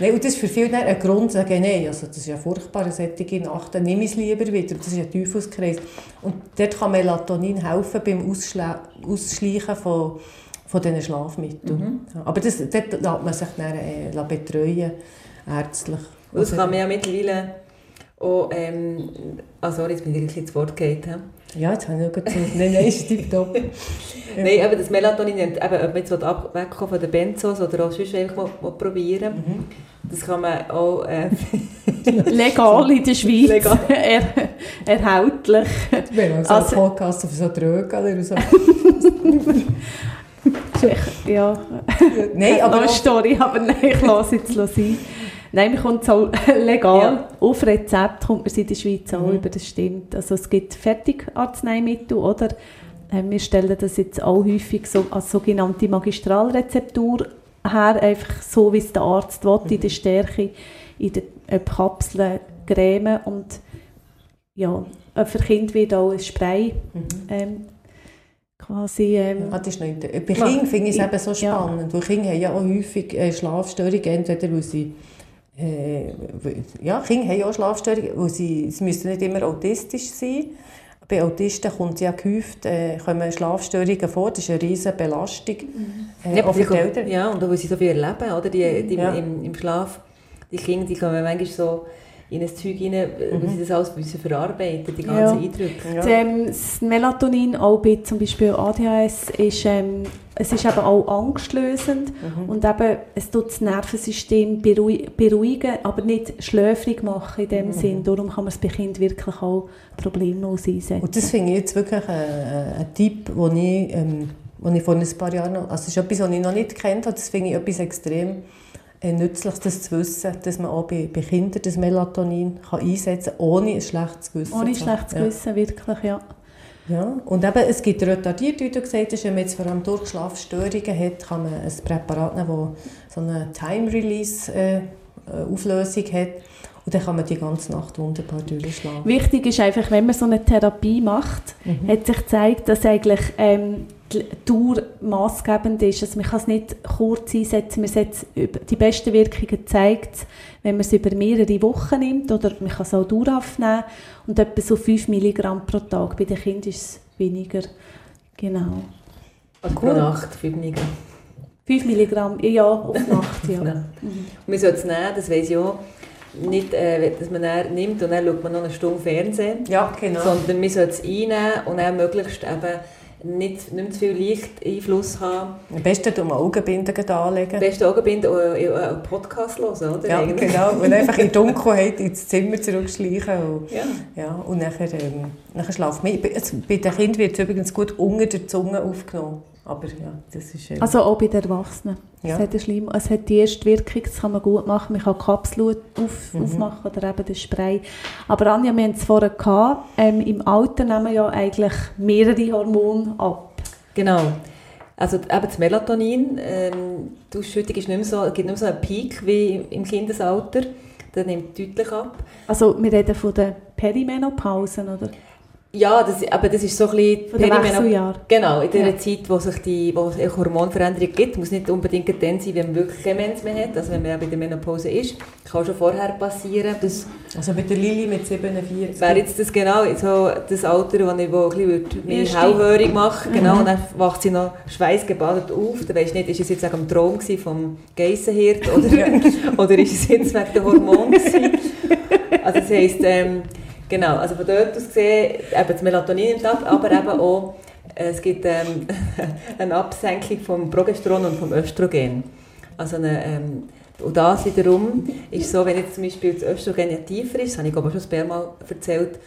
Nein, und das ist für viele ein Grund, zu sagen, nein, also das ist ja furchtbar, eine solche Nacht, dann nehme ich es lieber wieder. Das ist ein Teufelskreis. Und dort kann Melatonin helfen beim Ausschle Ausschleichen von, von diesen Schlafmitteln. Ja, aber das, dort lässt man sich dann äh, betreuen, ärztlich. Und das Also, kann man ja mittlerweile auch, ähm, ah sorry, jetzt bin ich ein bisschen zu Wort gegangen. Ja, jetzt habe ich noch zugehört. Nein, nein, ist tipptopp. Nein, aber das Melatonin, eben, ob man jetzt ab- wegkommen von den Benzos oder auch sonst einfach mal, mal probieren, das kann man auch... Äh, Legal in der Schweiz, Legal. er, erhältlich. Wir haben so Also- einen Podcast auf so Drögen oder so. Ja, Nein, aber noch eine Story, aber nein, ich lasse jetzt sein. Nein, man kommt es auch legal. Ja. Auf Rezept kommt man es in der Schweiz auch Mhm. über, das stimmt. Also es gibt Fertigarzneimittel, oder? Äh, Wir stellen das jetzt auch häufig so als sogenannte Magistralrezeptur her, einfach so, wie es der Arzt will, in der Stärke, in den Kapseln, Creme und ja, äh, für Kinder wird auch ein Spray ähm, quasi... Ähm, Ah, das ist inter- Bei Kindern finde ich es eben so Ja. spannend, weil Kinder haben ja auch häufig äh, Schlafstörungen, entweder weil sie ja, Kinder haben ja auch Schlafstörungen, weil sie, sie müssen nicht immer autistisch sein. Bei Autisten kommt ja gehäuft, äh, kommen Schlafstörungen vor, das ist eine riesige Belastung. Äh, Ja, auch für die Eltern. ja, und auch, weil sie so viel erleben, oder? Die, die Ja. im, im Schlaf, die Kinder, die kommen manchmal so in ein Zeug rein, weil sie das alles müssen verarbeiten, die ganzen Ja. Eindrücke. Ja. Das, ähm, das Melatonin, auch bei zum Beispiel ADHS, ist, ähm, es ist eben auch angstlösend und eben, es tut das Nervensystem beruhigen, aber nicht schläfrig machen in dem Sinn. Darum kann man es bei Kindern wirklich auch problemlos einsetzen. Und das finde ich jetzt wirklich ein, ein, Tipp, den ich, ähm, den ich vor ein paar Jahren noch, also es ist etwas, was ich noch nicht kennt habe, das finde ich etwas extrem äh, Nützliches, das zu wissen, dass man auch bei, bei Kindern das Melatonin kann einsetzen kann, ohne ein schlechtes Gewissen Ohne zu haben. schlechtes Ja. Gewissen, wirklich, ja. Ja, und eben, es gibt retardiert, wie du gesagt hast, wenn man jetzt vor allem Durchschlafstörungen hat, kann man ein Präparat nehmen, das so eine Time-Release-Auflösung hat und dann kann man die ganze Nacht wunderbar durchschlafen. Wichtig ist einfach, wenn man so eine Therapie macht, hat sich gezeigt, dass eigentlich ähm, die Dauer maßgebend ist. Also man kann es nicht kurz einsetzen. Man setzt die besten Wirkungen zeigt wenn man es über mehrere Wochen nimmt oder man kann es auch dauerhaft nehmen und etwa so 5 Milligramm pro Tag. Bei den Kindern ist es weniger. Genau. Pro Nacht, fünf Minuten. 5 Milligramm, ja, auf Nacht, ja. Ja. Und man sollte es nehmen, das weiss ich auch, nicht, äh, dass man dann nimmt und dann schaut man noch eine Stunde Fernsehen, Ja, genau. sondern man sollte es einnehmen und dann möglichst eben nicht, nicht zu viel Lichteinfluss haben. Am besten tun wir Augenbinden anlegen. Am besten Augenbinden und äh, einen Podcast hören, oder? Ja, Eigentlich. genau. Und einfach in Dunkelheit ins Zimmer zurückschleichen. Und, Ja. ja, und nachher, ähm, nachher schlafen wir. Es- Bei den Kindern wird es übrigens gut unter der Zunge aufgenommen. Aber ja, das ist... Ähm, Also auch bei den Erwachsenen. Ja. Es, hat eine es hat die erste Wirkung, das kann man gut machen. Man kann Kapsel auf, Mhm. aufmachen oder eben den Spray. Aber Anja, wir haben es vorher gehabt, ähm, im Alter nehmen ja eigentlich mehrere Hormone ab. Genau. Also eben das Melatonin, ähm, die Ausschüttung ist nicht mehr so, es gibt nicht mehr so einen Peak wie im Kindesalter. Das nimmt deutlich ab. Also wir reden von den Perimenopausen, oder? Ja, das, aber das ist so ein bisschen... Von Perimenop-. Genau, in der Ja. Zeit, wo sich die, wo es auch Hormonveränderungen gibt, muss nicht unbedingt dann sein, wenn man wirklich keine Mens mehr hat, also wenn man bei der Menopause ist, kann schon vorher passieren. Das also bei der Lili mit 47. wäre jetzt das genau so das Alter, wo ich wo ein bisschen Erste. hellhörig mache, genau, und dann wacht sie noch schweißgebadet auf, dann weisst du nicht, ist es jetzt wegen dem Traum vom Geissenhirt oder, oder ist es jetzt wegen der Hormone gewesen? Also das heisst, ähm, genau, also von dort aus gesehen, eben das Melatonin nimmt ab, aber eben auch es gibt ähm, eine Absenkung vom Progesteron und vom Östrogen. Also eine, ähm, und das wiederum ist so, wenn jetzt zum Beispiel das Östrogen ja tiefer ist, das habe ich aber schon ein paar Mal erzählt,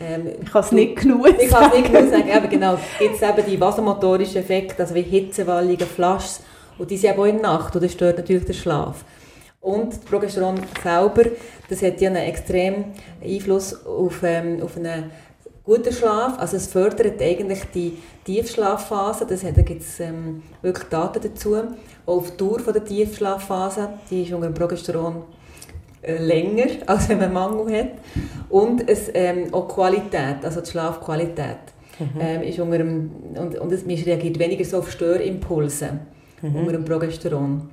ähm, Ich kann es nicht genug ich kann es nicht genau sagen, aber genau, gibt es eben die vasomotorischen Effekte, also wie Hitzewallungen, Flaschs, und die sind eben auch in der Nacht, und das stört natürlich den Schlaf. Und das Progesteron selber, das hat ja einen extremen Einfluss auf, ähm, auf einen guten Schlaf, also es fördert eigentlich die Tiefschlafphase, das hat, da gibt es ähm, wirklich Daten dazu, auch auf die Dauer von der Tiefschlafphase, die ist unter dem Progesteron äh, länger, als wenn man Mangel hat. Und es, ähm, auch die Qualität, also die Schlafqualität, ähm, ist unter dem, und, und es, reagiert weniger so auf Störimpulse unter dem Progesteron.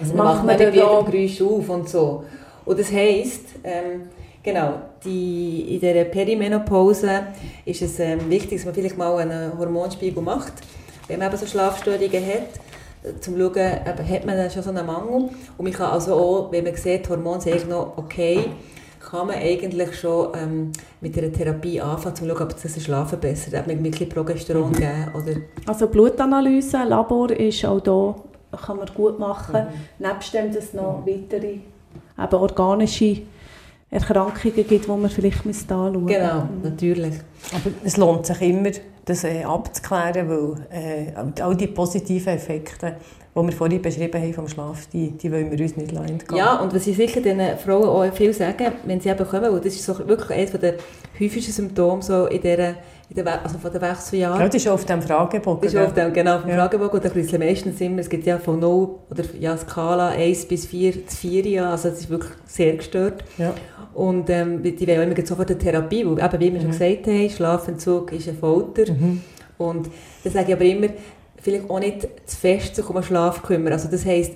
Also man Macht man nicht wieder Geräusche auf und so. Und das heisst, ähm, genau, die, in dieser Perimenopause ist es ähm, wichtig, dass man vielleicht mal einen Hormonspiegel macht, wenn man eben so Schlafstörungen hat, zum Schauen, eben, hat man dann schon so einen Mangel. Und man kann also auch, wenn man sieht, die Hormone sind noch okay, kann man eigentlich schon ähm, mit einer Therapie anfangen, um zu schauen, ob das den Schlaf verbessert. Ob man ein bisschen Progesteron geben oder Also Blutanalyse, Labor ist auch da, kann man gut machen. Mhm. Nebst dem, dass es noch weitere eben organische Erkrankungen gibt, die man vielleicht anschauen müsste. Genau, natürlich. Aber es lohnt sich immer, das äh, abzuklären, weil äh, all die positiven Effekte, die wir vorhin beschrieben haben vom Schlaf, die, die wollen wir uns nicht entgehen. Ja, und was ich sicher den Frauen auch viel sagen, wenn sie eben kommen, weil das ist so wirklich eines der häufigsten Symptome so in der, in der, also von den Wechseljahren. Ja, das ist auf dem Fragebogen. Das ist auf dem, genau, auf dem Ja. Fragebogen. Und ein bisschen meistens immer, es gibt ja von 0 oder ja, Skala 1 bis 4, das 4 ja, also es ist wirklich sehr gestört. Ja. Und ähm, die wollen auch immer sofort eine Therapie, weil eben, wie wir schon gesagt haben, Schlafentzug ist eine Folter. Und das sage ich aber immer, vielleicht auch nicht zu fest sich um den Schlaf kümmern. Also das heisst,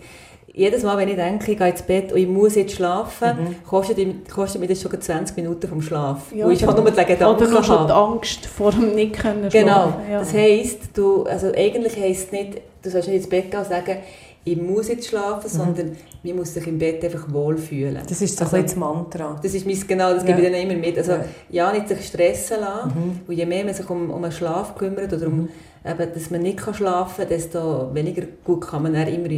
jedes Mal, wenn ich denke, ich gehe ins Bett und ich muss jetzt schlafen, kostet, ich- kostet mich das schon 20 Minuten vom Schlaf. Ja, weil ich halt nur den Gedanken Oder schon die. Angst vor dem nicht können Genau. schlafen. Ja. Das heisst, du, also eigentlich heisst es nicht, du sollst nicht ins Bett gehen und sagen, ich muss jetzt schlafen, sondern man muss sich im Bett einfach wohlfühlen. Das ist so Also, ein das Mantra. das ist mein, genau, das gebe Ja. ich dann immer mit. Also, Ja. nicht sich stressen lassen. Und je mehr man sich um, um den Schlaf kümmert oder um, eben, dass man nicht kann schlafen kann, desto weniger gut kann man dann immer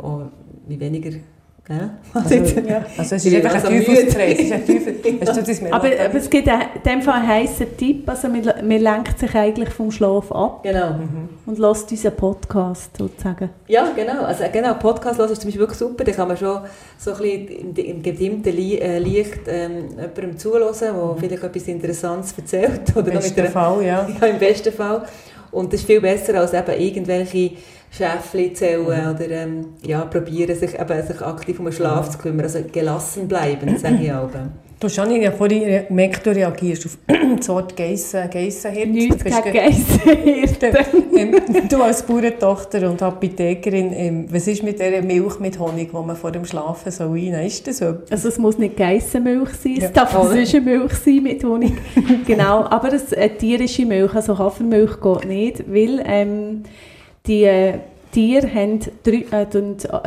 auch, wie weniger... Ja? Also, Ja. also es ist einfach langsam ein ist ein Aber, aber es gibt in dem Fall einen heissen Tipp, also man, man lenkt sich eigentlich vom Schlaf ab Genau. und lässt unseren Podcast sozusagen. Ja, genau. Also, genau, Podcast ist zum Beispiel wirklich super. Da kann man schon so ein bisschen im, im gedimmten äh, Licht ähm, jemandem zuhören, der vielleicht etwas Interessantes erzählt. Oder Im besten einer, Fall, ja. ja, im besten Fall. Und das ist viel besser als eben irgendwelche Schäfchen zählen oder ähm, ja, probieren, sich, eben, sich aktiv um den Schlaf zu kümmern. Also gelassen bleiben, sage ich auch. Du hast ja vorhin gemerkt, du reagierst auf das Wort Geissen, Geissenhirt. Nichts gegen ge- Geissenhirten. ähm, du als Bauerntochter und Apothekerin, ähm, was ist mit dieser Milch mit Honig, die man vor dem Schlafen so rein? Ist das so? Also es muss nicht Geissenmilch sein, Ja. es darf sonst eine Milch sein mit Honig. genau, aber es, eine tierische Milch, also Hafermilch geht nicht, weil ähm, die äh, Tiere haben, äh,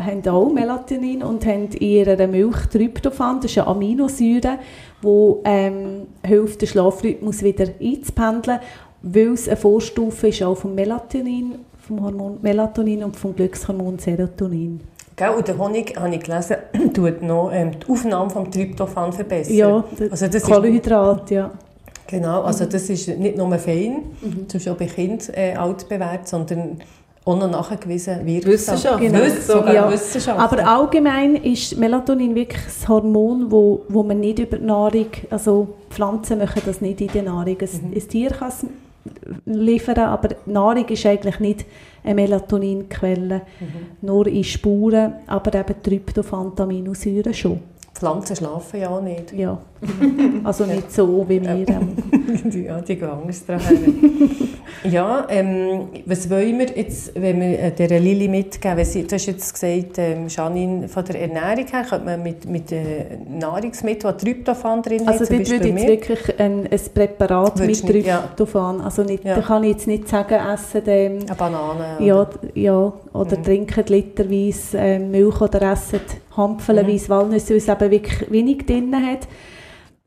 haben auch Melatonin und haben in ihrer Milch Tryptophan, das ist eine Aminosäure, die ähm, hilft, den Schlafrhythmus wieder einzupendeln, weil es eine Vorstufe ist auch vom Melatonin, vom Hormon Melatonin und vom Glückshormon Serotonin. Gell? Und der Honig, habe ich gelesen, tut noch ähm, die Aufnahme vom Tryptophan verbessern. Ja, also das ist, Kohlenhydrat, ja. genau, also Mhm. das ist nicht nur fein, zum Beispiel bei Kindern äh, altbewährt, sondern auch noch nachgewiesen. Wissenschaft. Genau. Wiss- sogar Ja. Wissenschaft. Aber allgemein ist Melatonin wirklich das Hormon, wo, wo man nicht über die Nahrung, also Pflanzen machen das nicht in der Nahrung. Ein, Mhm. ein Tier kann es liefern, aber die Nahrung ist eigentlich nicht eine Melatoninquelle, Mhm. nur in Spuren, aber eben Tryptophan, die Aminosäuren schon. Pflanzen schlafen ja auch nicht. Ja. Also nicht so wie wir. die, ja, die gehen anders dran. ja, ähm, was wollen wir jetzt, wenn wir äh, der Lili mitgeben? Sie, du hast jetzt gesagt, ähm, Janine, von der Ernährung her könnte man mit, mit äh, Nahrungsmitteln, die Tryptophan drin Also zum dort würde ich jetzt wirklich ein, ein Präparat Würdest mit nicht, ja. Tryptophan, also nicht, Ja. da kann ich jetzt nicht sagen, essen dem Eine Banane. Ja, oder- d- ja, oder Mhm. trinken literweise äh, Milch oder essen Hampfelweise Walnüsse, weil es eben wirklich wenig drin hat.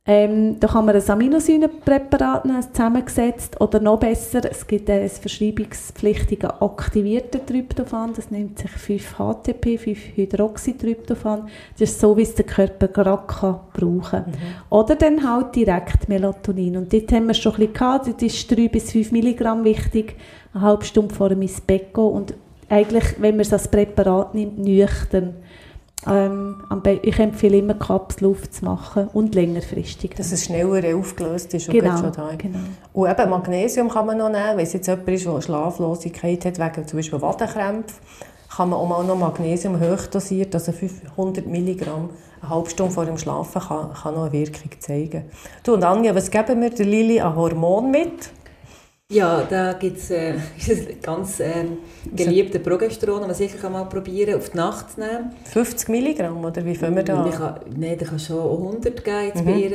Ähm, da kann man ein Aminosäurenpräparat nehmen, zusammengesetzt oder noch besser, es gibt ein verschreibungspflichtigen aktivierten Tryptophan, das nennt sich 5-HTP, 5-Hydroxytryptophan. Das ist so, wie es der Körper gerade kann brauchen kann. Oder dann halt direkt Melatonin. Und dort haben wir schon ein bisschen gehabt, dort ist 3 bis 5 Milligramm wichtig, eine halbe Stunde vor dem ins Bett gehen und eigentlich, wenn man es als Präparat nimmt, nüchtern. Ähm, ich empfehle immer Kapsel aufzumachen und längerfristig. Dass es schneller aufgelöst ist und genau, schon da genau. Und eben Magnesium kann man noch nehmen, wenn es jetzt jemand ist, der Schlaflosigkeit hat, wegen zum Beispiel Wadenkrämpfen, kann man auch mal noch Magnesium hochdosiert, also 500 Milligramm, eine halbe Stunde vor dem Schlafen, kann, kann noch eine Wirkung zeigen. Du und Anja, was geben wir der Lili an Hormon mit? Ja, da gibt es äh, ganz ähm, geliebte Progesteron, das man sicher mal probieren auf die Nacht zu nehmen. 50 Milligramm, oder wie viel wir da? Man kann, nein, da kann schon auch 100 geben bei ihr.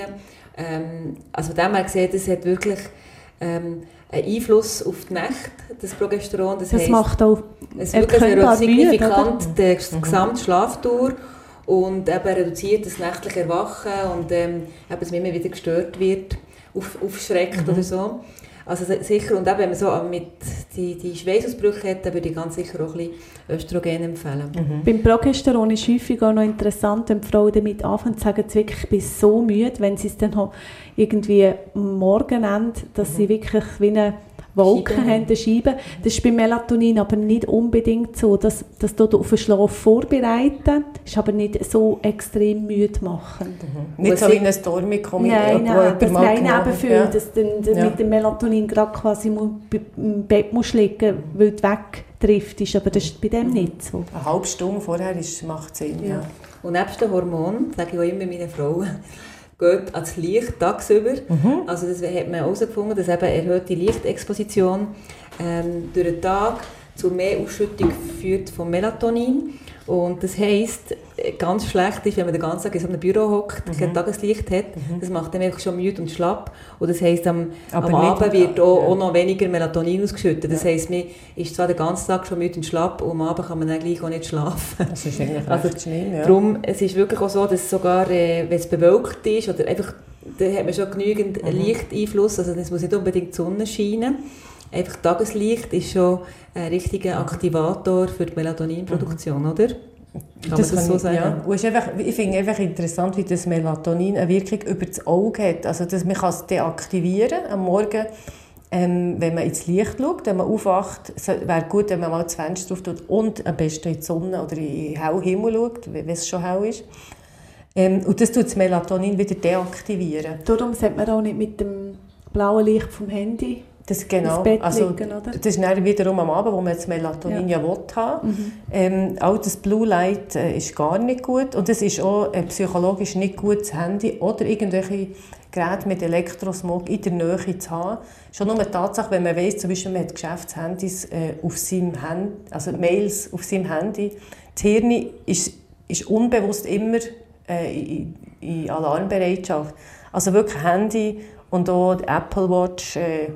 Ähm, also von dem her gesehen, das hat wirklich ähm, einen Einfluss auf die Nacht, das Progesteron. Das, Das heisst, macht auch es wirklich signifikant die gesamte Schlafdauer und eben reduziert das nächtliche Erwachen und ähm, eben, dass man immer wieder gestört wird, auf, aufschreckt oder so. Also si- sicher, und eben, wenn man so mit die, die Schweißausbrüche hat, dann würde ich ganz sicher auch ein bisschen Östrogen empfehlen. Beim Progesteron ist häufig auch noch interessant, wenn die Frauen damit anfangen, sagen sie wirklich, ich bin so müde, wenn sie es dann auch irgendwie am Morgen haben, dass sie wirklich wie eine Wolke Scheibe haben, eine Scheibe. Das ist beim Melatonin aber nicht unbedingt so. Das, das tut auf den Schlaf vorbereiten, ist aber nicht so extrem müde machen. Nicht Was so wie ich- ein Stormikomi, Nein, nein, das mal rein genommen Nebengefühl, Ja. dass du dann Ja. mit dem Melatonin gerade quasi im Bett musst liegen weil du wegdriftest, aber das ist bei dem nicht so. Eine halbe Stunde vorher ist, macht Sinn. Ja. Ja. Und nebst den Hormonen, sage ich auch immer meinen Frauen, geht ans Licht tagsüber. Also das hat man herausgefunden, dass eben erhöhte Lichtexposition ähm, durch den Tag zu mehr Ausschüttung führt von Melatonin. Und das heisst, äh, ganz schlecht ist, wenn man den ganzen Tag in so einem Büro hockt, kein Tageslicht hat, das macht dann einfach schon müde und schlapp. Und das heisst, am, am Abend wird auch, ja. auch noch weniger Melatonin ausgeschüttet. Das heisst, man ist zwar den ganzen Tag schon müde und schlapp und am Abend kann man dann gleich auch nicht schlafen. Das ist eigentlich Also, schlimm. Ja. Darum, es ist wirklich auch so, dass sogar, äh, wenn es bewölkt ist, oder einfach, da hat man schon genügend Mhm. Lichteinfluss, also es muss nicht unbedingt die Sonne scheinen. Einfach Tageslicht ist schon ein richtiger Aktivator für die Melatoninproduktion, oder? Kann man das kann so ich- sagen? Ja. Und einfach, ich finde einfach interessant, wie das Melatonin eine Wirkung über das Auge hat. Also, dass man kann es deaktivieren am Morgen, ähm, wenn man ins Licht schaut, wenn man aufwacht. Es wäre gut, wenn man mal das Fenster tut und am besten in die Sonne oder in den hellen Himmel schaut, wenn es schon hell ist. Ähm, und das tut das Melatonin wieder deaktivieren. Darum sollte man auch nicht mit dem blauen Licht vom Handy Das genau. Bett also, liegen, oder? Das ist dann wiederum am Abend, wo man das Melatonin ja, will haben. Ähm, auch das Blue Light äh, ist gar nicht gut und es ist auch äh, psychologisch nicht gut, das Handy oder irgendwelche Geräte mit Elektrosmog in der Nähe zu haben. Schon nur die Tatsache, wenn man weiss, zum Beispiel man hat Geschäftshandys äh, auf seinem Handy, also Mails auf seinem Handy, das Hirn ist, ist unbewusst immer äh, in, in Alarmbereitschaft. Also wirklich Handy und auch die Apple Watch äh.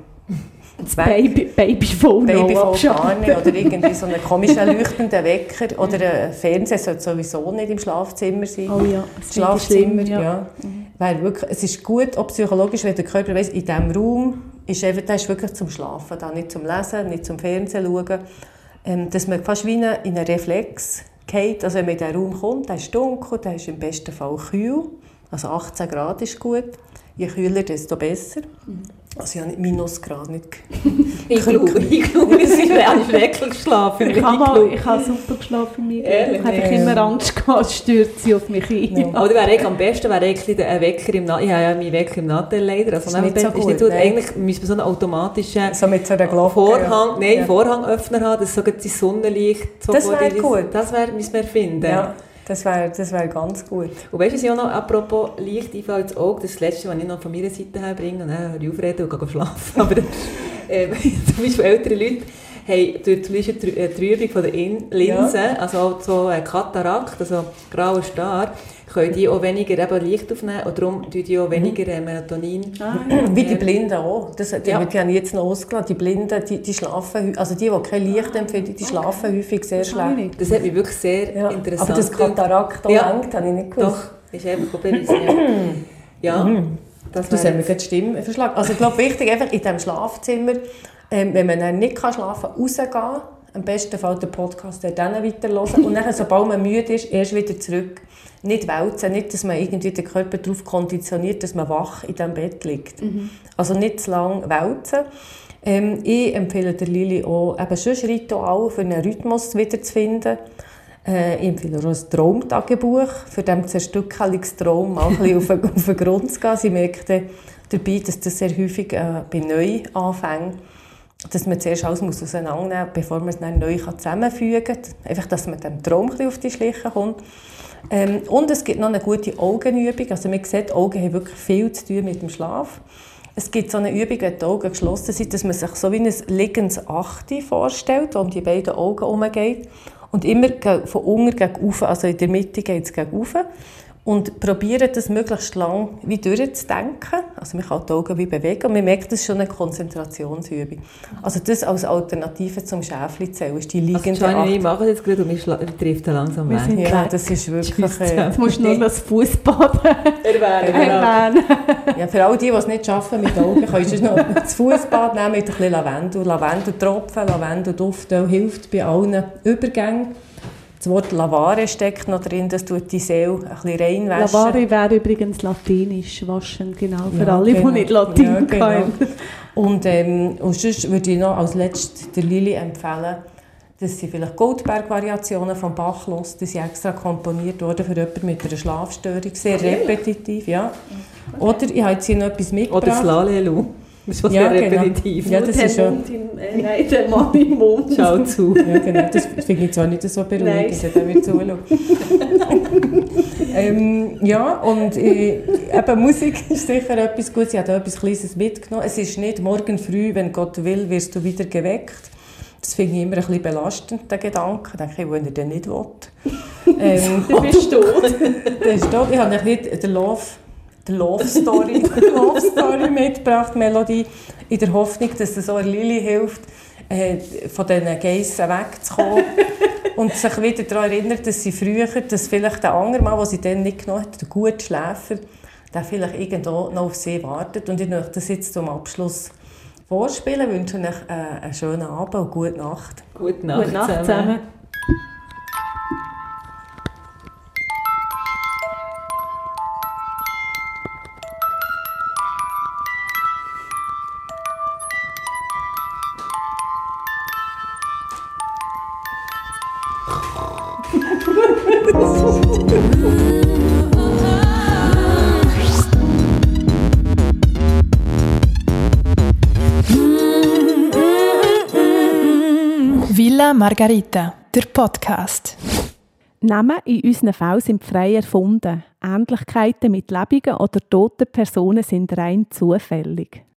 Baby, Babyphone Babyphone gar nicht. Oder irgendwie so einen komischen leuchtenden Wecker. Oder ein Fernseher sollte sowieso nicht im Schlafzimmer sein. Oh ja, das Schlafzimmer, ich ja. schlimm, Weil wirklich, es ist gut, auch psychologisch, wenn der Körper weiss, in diesem Raum ist einfach, der ist wirklich zum Schlafen da, nicht zum Lesen, nicht zum Fernsehen schauen. Ähm, dass man fast wie in einen Reflex geht. Also wenn man in diesen Raum kommt, der ist dunkel, der ist im besten Fall kühl. Also 18 Grad ist gut. Je kühler, desto besser. Also ja, nicht Minusgrad, nicht Ich glaube, ich glaube, ist eigentlich wirklich geschlafen. Ich habe, ich habe super geschlafen? Ich habe einfach immer Angst gehabt, es stürzt sie auf mich ein. Ja. Aber wäre eigentlich am besten wäre eigentlich ein Wecker im Nattel. Ich habe ja meinen Wecker im Nattel leider. Also Ist nicht so ist nicht gut, gut. nein. Eigentlich müsste man so einen automatischen So mit so einer Glocke. Vorhang, nein, ja. Vorhangöffner haben, dass sogar die Sonnenlicht so Das vor wäre dir- gut. Das wäre, müssen wir finden. Ja, das wäre das wär ganz gut. Und weißt du, was ich auch noch, apropos Licht einfällt ins Auge, das ist das Letzte, was ich noch von meiner Seite her bringe, und dann höre ich aufreden und gehe schlafen. Aber äh, zum Beispiel ältere Leute haben durch zum Beispiel die äh, Trübung von der In Linse, also auch so ein Katarakt, also grauer Star, können die auch weniger eben Licht aufnehmen und darum tun die auch weniger äh, Melatonin. Ah, ja. Wie die Blinden auch. Das, die, Ja. die haben jetzt noch ausgelassen. Die Blinden, die, die schlafen, also die, die kein Licht empfinden, die schlafen häufig sehr Das schlecht. Das hat mich wirklich sehr Ja. interessant Aber das. Katarakt auch Ja. lenkt, habe ich nicht gewusst. Doch, ist einfach auch bewiesen. Ja, ja. Das Das wäre haben wir gerade die Stimme verschlagen. Also ich glaube, wichtig einfach in diesem Schlafzimmer, ähm, wenn man dann nicht kann schlafen kann, rausgehen. Am besten Fall den Podcast dann weiterhören. Und dann, sobald man müde ist, erst wieder zurück. Nicht wälzen, nicht, dass man irgendwie den Körper darauf konditioniert, dass man wach in diesem Bett liegt. Also nicht zu lange wälzen. Ähm, ich empfehle der Lili auch eben sonst Ritual für einen Rhythmus wiederzufinden. Äh, ich empfehle auch ein Traumtagebuch, für dem Zerstückelungstraum mal ein bisschen auf, den, auf den Grund zu gehen. Sie merkt dabei, dass das sehr häufig äh, bei Neuanfängen, dass man zuerst alles muss auseinandernehmen muss, bevor man es dann neu zusammenfügen kann. Einfach, dass man dem Traum auf die Schliche kommt. Ähm, und es gibt noch eine gute Augenübung. Also man sieht, Augen haben wirklich viel zu tun mit dem Schlaf. Es gibt so eine Übung, wenn die Augen geschlossen sind, dass man sich so wie ein liegendes Achte vorstellt, um die beiden Augen herumgeht. Und immer von unten gegen oben, also in der Mitte geht es gegen oben. Und probiert das möglichst lang wie durchzudenken. Also man kann die Augen wie bewegen und man merkt, das ist schon eine Konzentrationsübung. Also das als Alternative zum Schäfli-Zählen ist die Also liegende Gianni und ich jetzt gerade und wir driften langsam Wir weg. sind- Ja, das ist wirklich... Äh, Jetzt musst du nur noch das Fußbad Erwähnen, erwähnen. Ja, für all die, die es nicht schaffen mit Augen, kannst du noch das Fußbad nehmen mit ein bisschen Lavendel. Lavendeltropfen, Lavendelduft hilft bei allen Übergängen. Das Wort Lavare steckt noch drin, das tut die Seele ein bisschen reinwaschen. Lavare wäre übrigens latinisch, waschen, genau, für Ja, alle, genau. die nicht Latin Ja, genau. Und, ähm, und sonst würde ich noch als letztes der Lili empfehlen, dass sie vielleicht Goldberg-Variationen vom Bach hört. Die sind extra komponiert worden für jemanden mit einer Schlafstörung. Sehr repetitiv, ja. Oder ich habe jetzt hier noch etwas mitgebracht. Oder das Lalelu. Das ist schon Ja, sehr genau. repetitiv. Ja, das der ist. Mund im, äh, nein, der Mann im Mund. Schau zu. Ja, genau. Das finde ich zwar nicht so beruhigend, wenn wir zuschauen. ähm, ja, und äh, eben Musik ist sicher etwas Gutes. Ich habe da etwas Kleines mitgenommen. Es ist nicht morgen früh, wenn Gott will, wirst du wieder geweckt. Das finde ich immer ein bisschen belastend, den Gedanken. Ich denke, wenn er den nicht will. Ähm, Du bist tot. das ist dort. Ich habe nicht den Love, die Love Story, die Love Story mitgebracht, Melodie, in der Hoffnung, dass das auch Lili hilft, äh, von diesen Geissen wegzukommen und sich wieder daran erinnert, dass sie früher, dass vielleicht der andere Mann, den sie dann nicht genommen hat, der gute Schläfer, der vielleicht irgendwo noch auf sie wartet. Und ich möchte das jetzt zum Abschluss vorspielen. Ich wünsche euch äh, einen schönen Abend und gute Nacht. Gute Nacht, Gute Nacht zusammen. Villa Margarita, der Podcast. Namen in unseren Fällen sind frei erfunden. Ähnlichkeiten mit lebenden oder toten Personen sind rein zufällig.